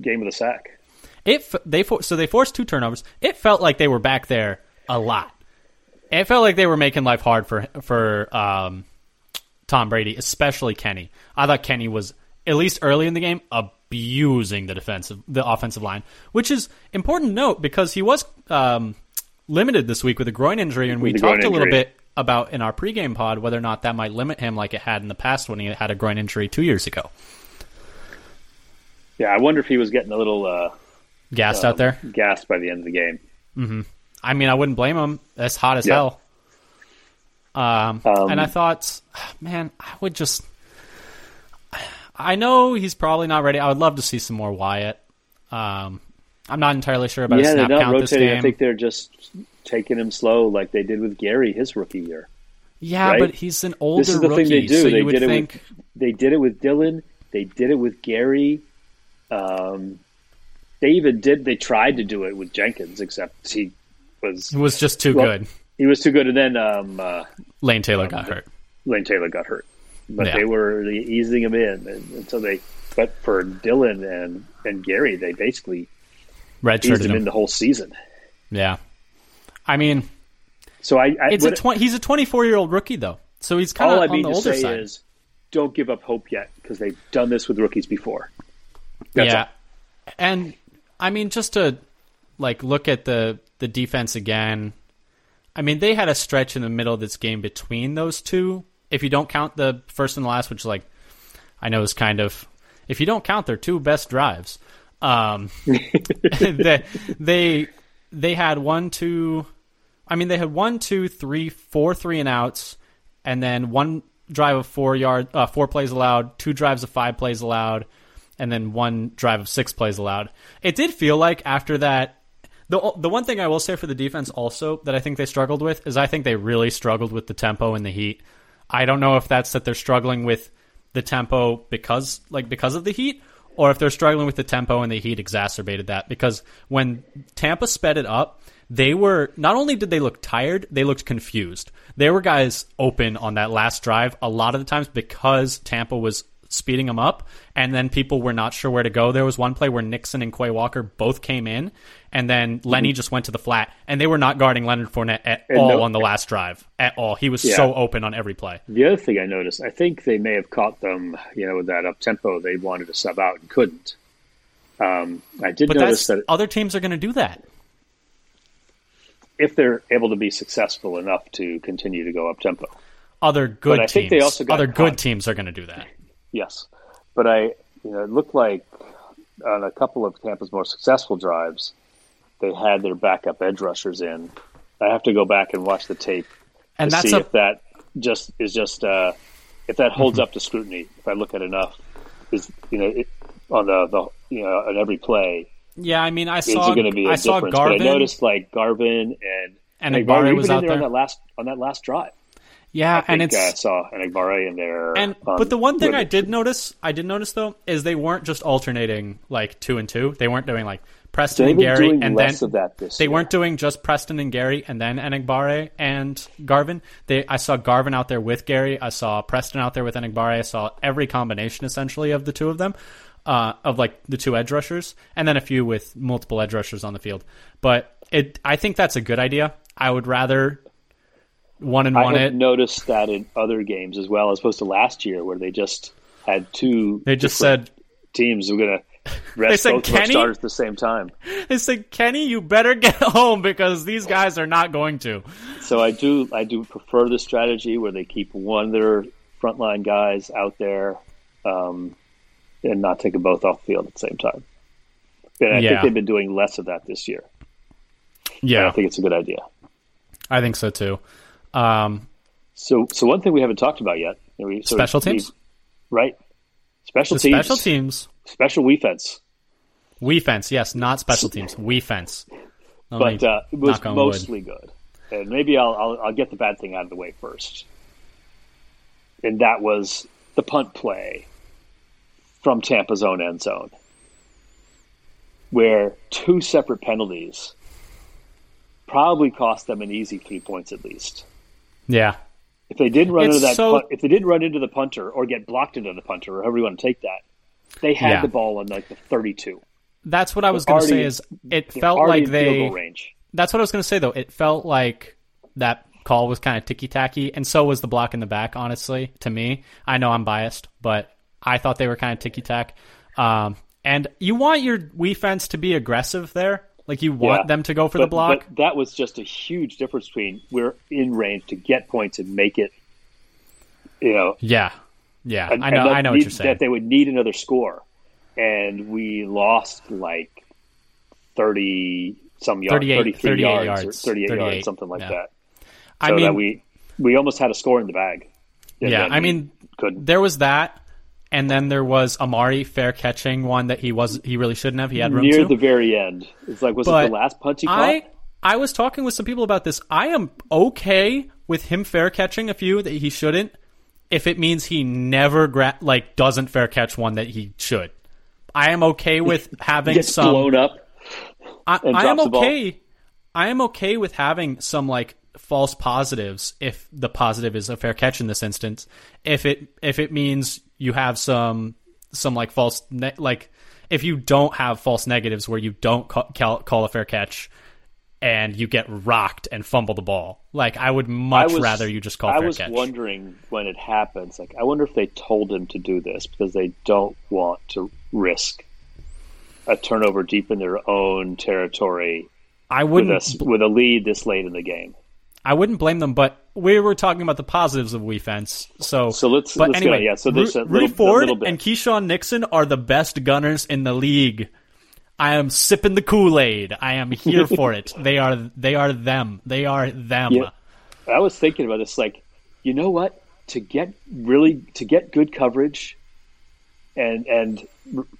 game of the sack. It they so they forced two turnovers. It felt like they were back there a lot. It felt like they were making life hard for for um, Tom Brady, especially Kenny. I thought Kenny was at least early in the game abusing the defensive the offensive line, which is important to note because he was um, limited this week with a groin injury, and we With a groin talked a little bit about in our pregame pod whether or not that might limit him like it had in the past when he had a groin injury two years ago. Yeah, I wonder if he was getting a little uh, Gassed out there. gassed by the end of the game. I mean, I wouldn't blame him. That's hot as Yeah. hell. Um, Um, and I thought, man, I would just. I know he's probably not ready. I would love to see some more Wyatt. Um, I'm not entirely sure about a yeah, they're snap not count this rotating. game. I think they're just taking him slow, like they did with Gary his rookie year. yeah, right? but he's an older this is the rookie, thing they do. so they did it think. with they did it with Dylan. They did it with Gary. Um, they even did. They tried to do it with Jenkins, except he was was just too Well, good. he was too good, and then um, uh, Lane Taylor got hurt. Lane Taylor got hurt, but Yeah. they were easing him in, and, and so they. But for Dylan and and Gary, they basically eased Redshirted him in the whole season. Yeah. I mean, So I, I it's a twenty. He's a twenty-four year old rookie though, so he's kind of on mean the to older say side. is, don't give up hope yet because they've done this with rookies before. That's yeah, all. and I mean just to like look at the the defense again. I mean they had a stretch in the middle of this game between those two. If you don't count the first and the last, which like I know is kind of if you don't count their two best drives, um, they, they they had one two. I mean they had one two three four three and outs, and then one drive of four yard uh, four plays allowed, two drives of five plays allowed, and then one drive of six plays allowed. It did feel like after that. The, the one thing I will say for the defense also that I think they struggled with is I think they really struggled with the tempo and the heat. I don't know if that's that they're struggling with the tempo because like because of the heat or if they're struggling with the tempo and the heat exacerbated that because when Tampa sped it up they were not only did they look tired they looked confused there were guys open on that last drive a lot of the times because Tampa was speeding them up and then people were not sure where to go there was one play where Nixon and Quay Walker both came in and then Lenny just went to the flat and they were not guarding Leonard Fournette at And all no- on the last drive at all he was Yeah. so open on every play The other thing I noticed, I think they may have caught them, you know, with that up tempo. They wanted to sub out and couldn't. Um, I did But notice that other teams are going to do that. if they're able to be successful enough to continue to go up tempo, Other good I teams, think they also got other good teams are going to do that. Yes. But I, you know, it looked like on a couple of Tampa's more successful drives, they had their backup edge rushers in. I have to go back and watch the tape And to that's see a if that just is just uh, if that holds up to scrutiny. If I look at enough, is you know it, on the, the you know on every play yeah. I mean, I is saw going to be a I saw difference? Garvin but I noticed like Garvin and and Egbare Agbare was out there on that last on that last drive. Yeah, I think and it's uh, I saw an in there. and on- but the one thing I did notice, I did notice though, is they weren't just alternating like two and two. They weren't doing like Preston and Gary and then of that this they year. weren't doing just Preston and Gary and then Enagbare and Garvin. They I saw Garvin out there with Gary. I saw Preston out there with Enagbare. I saw every combination essentially of the two of them, uh, of like the two edge rushers, and then a few with multiple edge rushers on the field. But it, I think that's a good idea. I would rather one and I one it. noticed that in other games as well, as opposed to last year where they just had two. They just said teams were going to rest said, both of our "Kenny?" starters at the same time. they said, Kenny, you better get home because these guys are not going to. So I do I do prefer the strategy where they keep one of their frontline guys out there um, and not take them both off the field at the same time. And I Yeah. think they've been doing less of that this year. Yeah, I think it's a good idea. I think so too. Um, So so one thing we haven't talked about yet. We, so special we- teams, right? Special the teams, special teams, special defense. we fence. Yes, not special teams, we fence. But uh, it was on wood. mostly good. And maybe I'll, I'll I'll get the bad thing out of the way first. And that was the punt play from Tampa's own end zone, where two separate penalties probably cost them an easy three points at least. Yeah, If they didn't run It's into that, so- if they didn't run into the punter or get blocked into the punter, or however you want to take that, they had Yeah. the ball on like the thirty-two. that's what I was going to say. Is it felt like they? That's what I was going to say though. It felt like that call was kind of ticky tacky, and so was the block in the back. Honestly, to me, I know I'm biased, but I thought they were kind of ticky tack. Um, and you want your we fence to be aggressive there, like you want Yeah. them to go for but, the block. But that was just a huge difference between we're in range to get points and make it. You know, yeah, yeah, and- I know, I know need- what you're saying. That they would need another score, and we lost like thirty some yards, 38 thirty-three 38 yards, yards, or thirty-eight 38, yards, something like yeah. that. I mean, that we we almost had a score in the bag. And yeah, I mean, couldn't. there was that, and then there was Amari fair catching one that he was he really shouldn't have. He had room Near to. the very end, it's like was it the last punch he caught? I I was talking with some people about this. I am okay with him fair catching a few that he shouldn't, if it means he never gra- like doesn't fair catch one that he should. I am okay with having Gets some. blown up. I, I am drops the ball. okay. I am okay with having some like false positives if the positive is a fair catch in this instance. If it if it means you have some some like false ne- like if you don't have false negatives where you don't call, call, a fair catch and you get rocked and fumble the ball. Like I would much I was- rather you just call I fair was catch. wondering when it happens. Like, I wonder if they told him to do this because they don't want to risk a turnover deep in their own territory I wouldn't a, with a lead this late in the game. I wouldn't blame them, but we were talking about the positives of defense. So, So let's- But let's go. anyway, Yeah, so there's Ru- a Rudy little- a Ford and Keisean Nixon are the best gunners in the league. I am sipping the Kool Aid. I am here for it. They are they are them. They are them. Yeah. I was thinking about this, like, you know what? To get really to get good coverage and and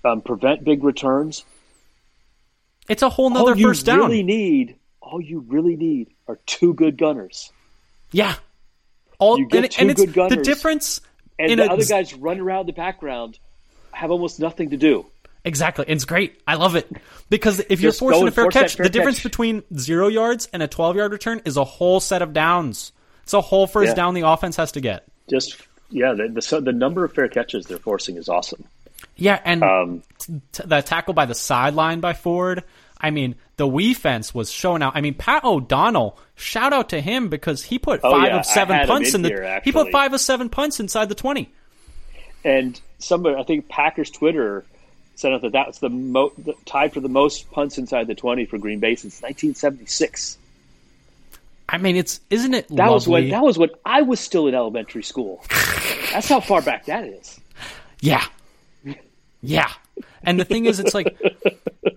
um, prevent big returns, It's a whole all nother you first down. You really need, all you really need, are two good gunners, yeah. All You get and, two and it's good gunners, the difference and in the a, other guys run around the background, have almost nothing to do. Exactly. It's great. I love it. Because if you're forcing a fair catch, fair the difference catch. between zero yards and a 12 yard return is a whole set of downs. It's a whole first Yeah. down the offense has to get. Just yeah, the the, the number of fair catches they're forcing is awesome. Yeah, and Um, t- the tackle by the sideline by Ford. I mean, the Wii fence was showing out. I mean, Pat O'Donnell, shout out to him because he put Oh, five yeah, of seven I had him punts in the. here, he put five of seven punts inside the twenty. And somebody, I think Packers Twitter said out that that's the, mo- the tied for the most punts inside the twenty for Green Bay since 1976. I mean, it's isn't it That was lovely? when that was when I was still in elementary school. That's how far back that is. Yeah. Yeah. And the thing is, it's like,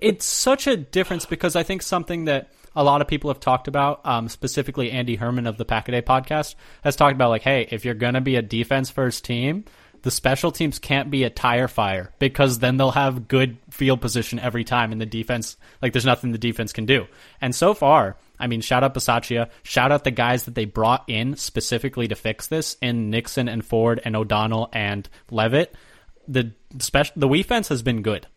it's such a difference because I think something that a lot of people have talked about, um, specifically Andy Herman of the Pack-A-Day podcast, has talked about like, hey, if you're going to be a defense first team, the special teams can't be a tire fire because then they'll have good field position every time and the defense, like, there's nothing the defense can do. And so far, I mean, shout out Bisaccia, shout out the guys that they brought in specifically to fix this in Nixon and Ford and O'Donnell and Levitt. The special, the defense has been good.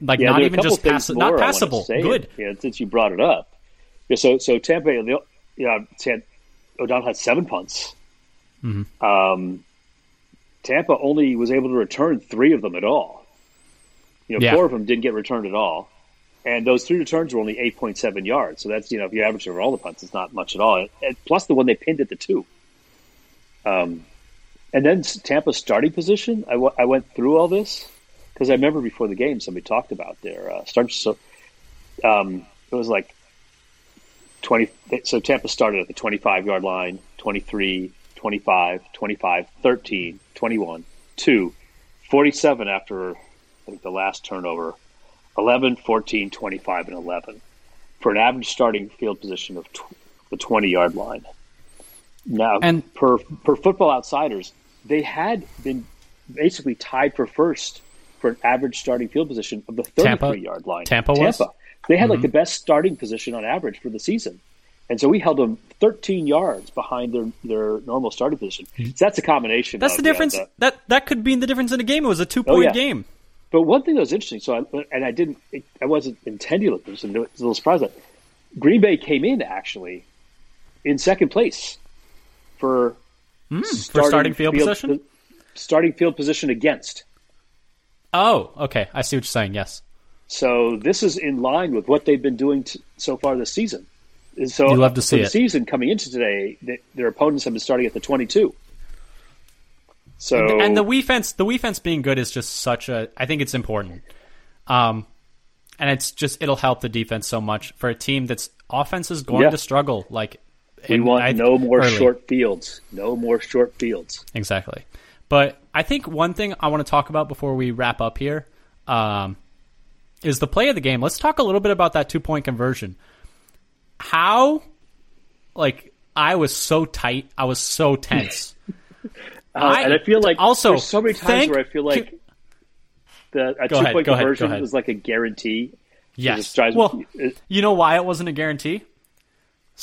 Like, Yeah, not there are a even just pass, not passable, good. Yeah, since you brought it up. Yeah, so so Tampa yeah, had, O'Donnell had seven punts. Mm-hmm. Um, Tampa only was able to return three of them at all. You know, Yeah. four of them didn't get returned at all, and those three returns were only eight point seven yards. So that's you know if you average over all the punts, it's not much at all. And plus the one they pinned at the two. Um, and then Tampa's starting position. I, w- I went through all this because I remember before the game somebody talked about their uh, start. So um, it was like twenty. So Tampa started at the twenty-five yard line, 23, 25, 25, 13, 21, 2, 47 after I think the last turnover, 11, 14, 25, and 11 for an average starting field position of tw- the 20 yard line. Now, And- per per Football Outsiders, they had been basically tied for first for an average starting field position of the 33 yard line. Tampa was? Tampa. They had like mm-hmm. the best starting position on average for the season. And so we held them 13 yards behind their, their normal starting position. Mm-hmm. So that's a combination. That's of, the difference. the- that that could be the difference in a game. It was a two point oh, yeah. game. but one thing that was interesting, so I, and I didn't, I wasn't intending to look this, and I was a little surprised that Green Bay came in actually in second place for Hmm, For starting field, position. starting field position against. Oh, okay. I see what you're saying. Yes. So this is in line with what they've been doing t- so far this season. And So You love to see the it. season coming into today, th- their opponents have been starting at the 22. So and the defense, the defense being good is just such a. I think it's important. Um, and it's just it'll help the defense so much for a team that's offense is going Yeah. to struggle. Like we in- want I- no more early. short fields. No more short fields. Exactly. But I think one thing I want to talk about before we wrap up here um, is the play of the game. Let's talk a little bit about that two point conversion. How, like, I was so tight. I was so tense. Uh, and I feel like also there's so many times thank- where I feel like the a two ahead, point go ahead, go conversion ahead. is like a guarantee. yes. drives- well, it- you know why it wasn't a guarantee?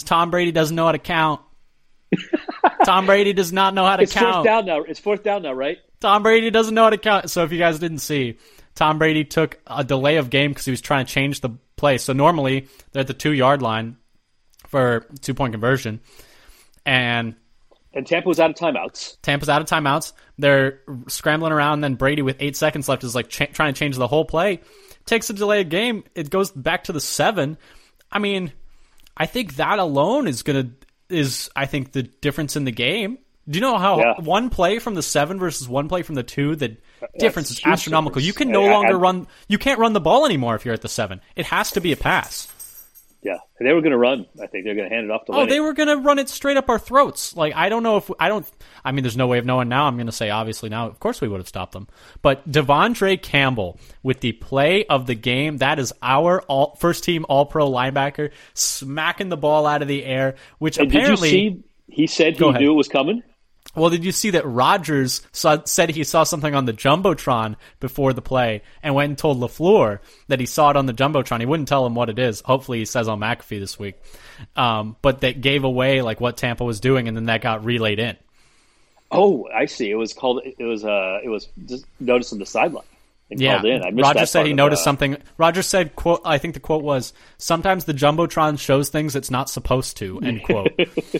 Tom Brady doesn't know how to count. Tom Brady does not know how to It's fourth count. down now. It's fourth down now, right? Tom Brady doesn't know how to count. So if you guys didn't see, Tom Brady took a delay of game because he was trying to change the play. So normally they're at the two yard line, for two point conversion, and And Tampa was out of timeouts. Tampa's out of timeouts. They're scrambling around. And then Brady, with eight seconds left, is like ch- trying to change the whole play. Takes a delay of game. It goes back to the seven. I mean, I think that alone is gonna is I think the difference in the game. Do you know how Yeah. one play from the seven versus one play from the two? The difference is astronomical. difference. You can no I- I- longer run. You can't run the ball anymore if you're at the seven. It has to be a pass. Yeah, they were going to run. I think they're going to hand it off to. Oh, Lenny. they were going to run it straight up our throats. Like I don't know if I don't. I mean, there's no way of knowing now. I'm going to say obviously now. Of course, we would have stopped them. But De'Vondre Campbell with the play of the game. That is our all, first team All Pro linebacker smacking the ball out of the air. Which And did you apparently, see? He said he knew it was coming. Well, did you see that Rodgers saw, said he saw something on the jumbotron before the play and went and told LaFleur that he saw it on the jumbotron. He wouldn't tell him what it is. Hopefully, he says on McAfee this week. Um, but that gave away like what Tampa was doing, and then that got relayed in. Oh, I see. It was called. It was. Uh. It was just noticed on the sideline. And Yeah, called in. Roger that said he noticed uh, something. Roger said, "quote I think the quote was sometimes the jumbotron shows things it's not supposed to." End quote.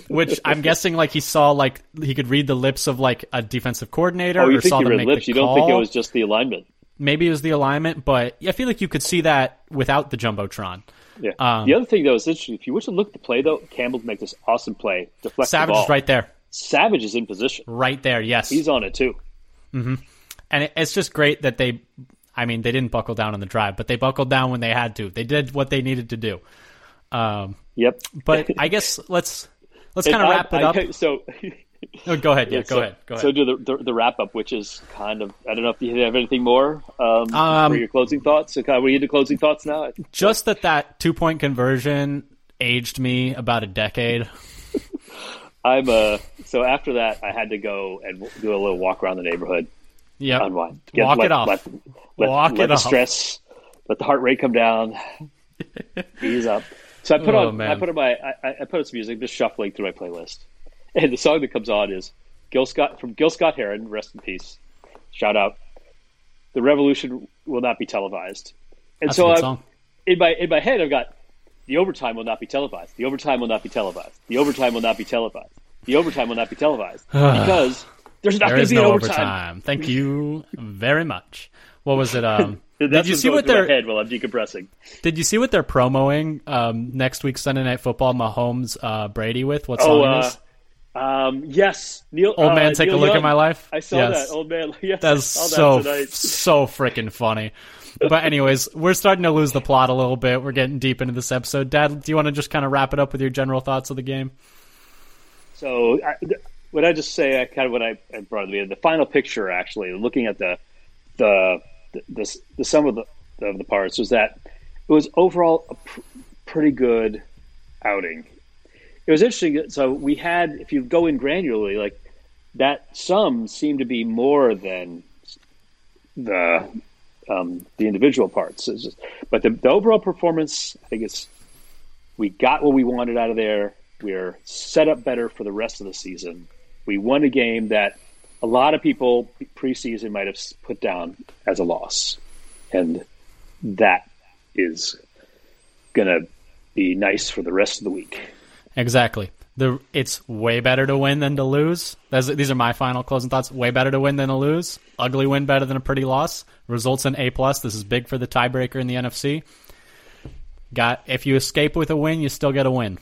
Which I'm guessing like he saw like he could read the lips of like a defensive coordinator Oh, you or think saw you read lips? You don't think it was just the alignment? Maybe it was the alignment, but I feel like you could see that without the jumbotron. Yeah. Um, the other thing though is interesting. If you were to look at the play though, Campbell make this awesome play, deflect Savage the ball. is right there, Savage is in position. right there. Yes, He's on it too. And it, it's just great that they. I mean, they didn't buckle down on the drive, but they buckled down when they had to. They did what they needed to do. Um, Yep. but I guess let's let's kind of wrap it I- up. So. Oh, go ahead. Yeah, go so, ahead. Go ahead. So do the, the the wrap up, which is kind of I don't know if you have anything more um, Um, for your closing thoughts. So kind of, we into closing thoughts now. Just that that two point conversion aged me about a decade. I'm uh so after that I had to go and do a little walk around the neighborhood, Yep. unwind, Walk let, it off. let, let, Walk let it the off. stress, let the heart rate come down, ease up. So I put Oh, on man. I put on my I, I put on some music, just shuffling through my playlist, and the song that comes on is Gil Scott from Gil Scott Heron, rest in peace, shout out. The revolution will not be televised, and That's so I'm, song. in my in my head I've got the overtime will not be televised. The overtime will not be televised. The overtime will not be televised. The overtime will not be televised because there's not There going is to be no an overtime. overtime. Thank you very much. What was it? Um, did you see what they're head while I'm decompressing? Did you see what they're promoting um, next week Sunday Night Football? Mahomes uh, Brady with what Oh, song it uh, is? um, yes, Neil. Old uh, man, take Neil a look Young. at my life. I saw Yes. that, old man. Yes, That's so that so freaking funny. But anyways, we're starting to lose the plot a little bit. We're getting deep into this episode. Dad, do you want to just kind of wrap it up with your general thoughts of the game? So, I, what I just say, I kind of what I, I brought to the the final picture. Actually, looking at the the the, the, the sum of the of the parts was that it was overall a pr- pretty good outing. It was interesting. So we had, if you go in granularly, like that sum seemed to be more than the um, the individual parts. Just, but the, the overall performance, I think it's we got what we wanted out of there. We're set up better for the rest of the season. We won a game that a lot of people preseason might have put down as a loss, and that is going to be nice for the rest of the week. Exactly. The it's way better to win than to lose. That's, these are my final closing thoughts. Way better to win than to lose. Ugly win better than a pretty loss. Results in A plus. This is big for the tiebreaker in the NFC. Got if you escape with a win, you still get a win.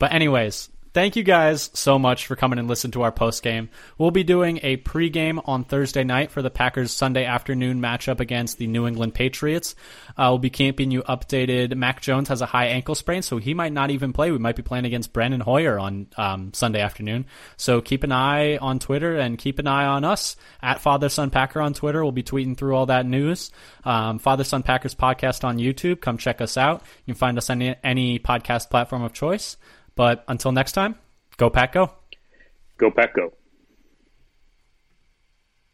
But anyways, thank you guys so much for coming and listening to our post game. We'll be doing a pregame on Thursday night for the Packers Sunday afternoon matchup against the New England Patriots. Uh, we'll be keeping you updated. Mac Jones has a high ankle sprain, so he might not even play. We might be playing against Brandon Hoyer on um, Sunday afternoon. So keep an eye on Twitter and keep an eye on us at Father Son Packer on Twitter. We'll be tweeting through all that news. Um, Father Son Packers podcast on YouTube. Come check us out. You can find us on any, any podcast platform of choice. But until next time, go Pack Go. Go Pack Go.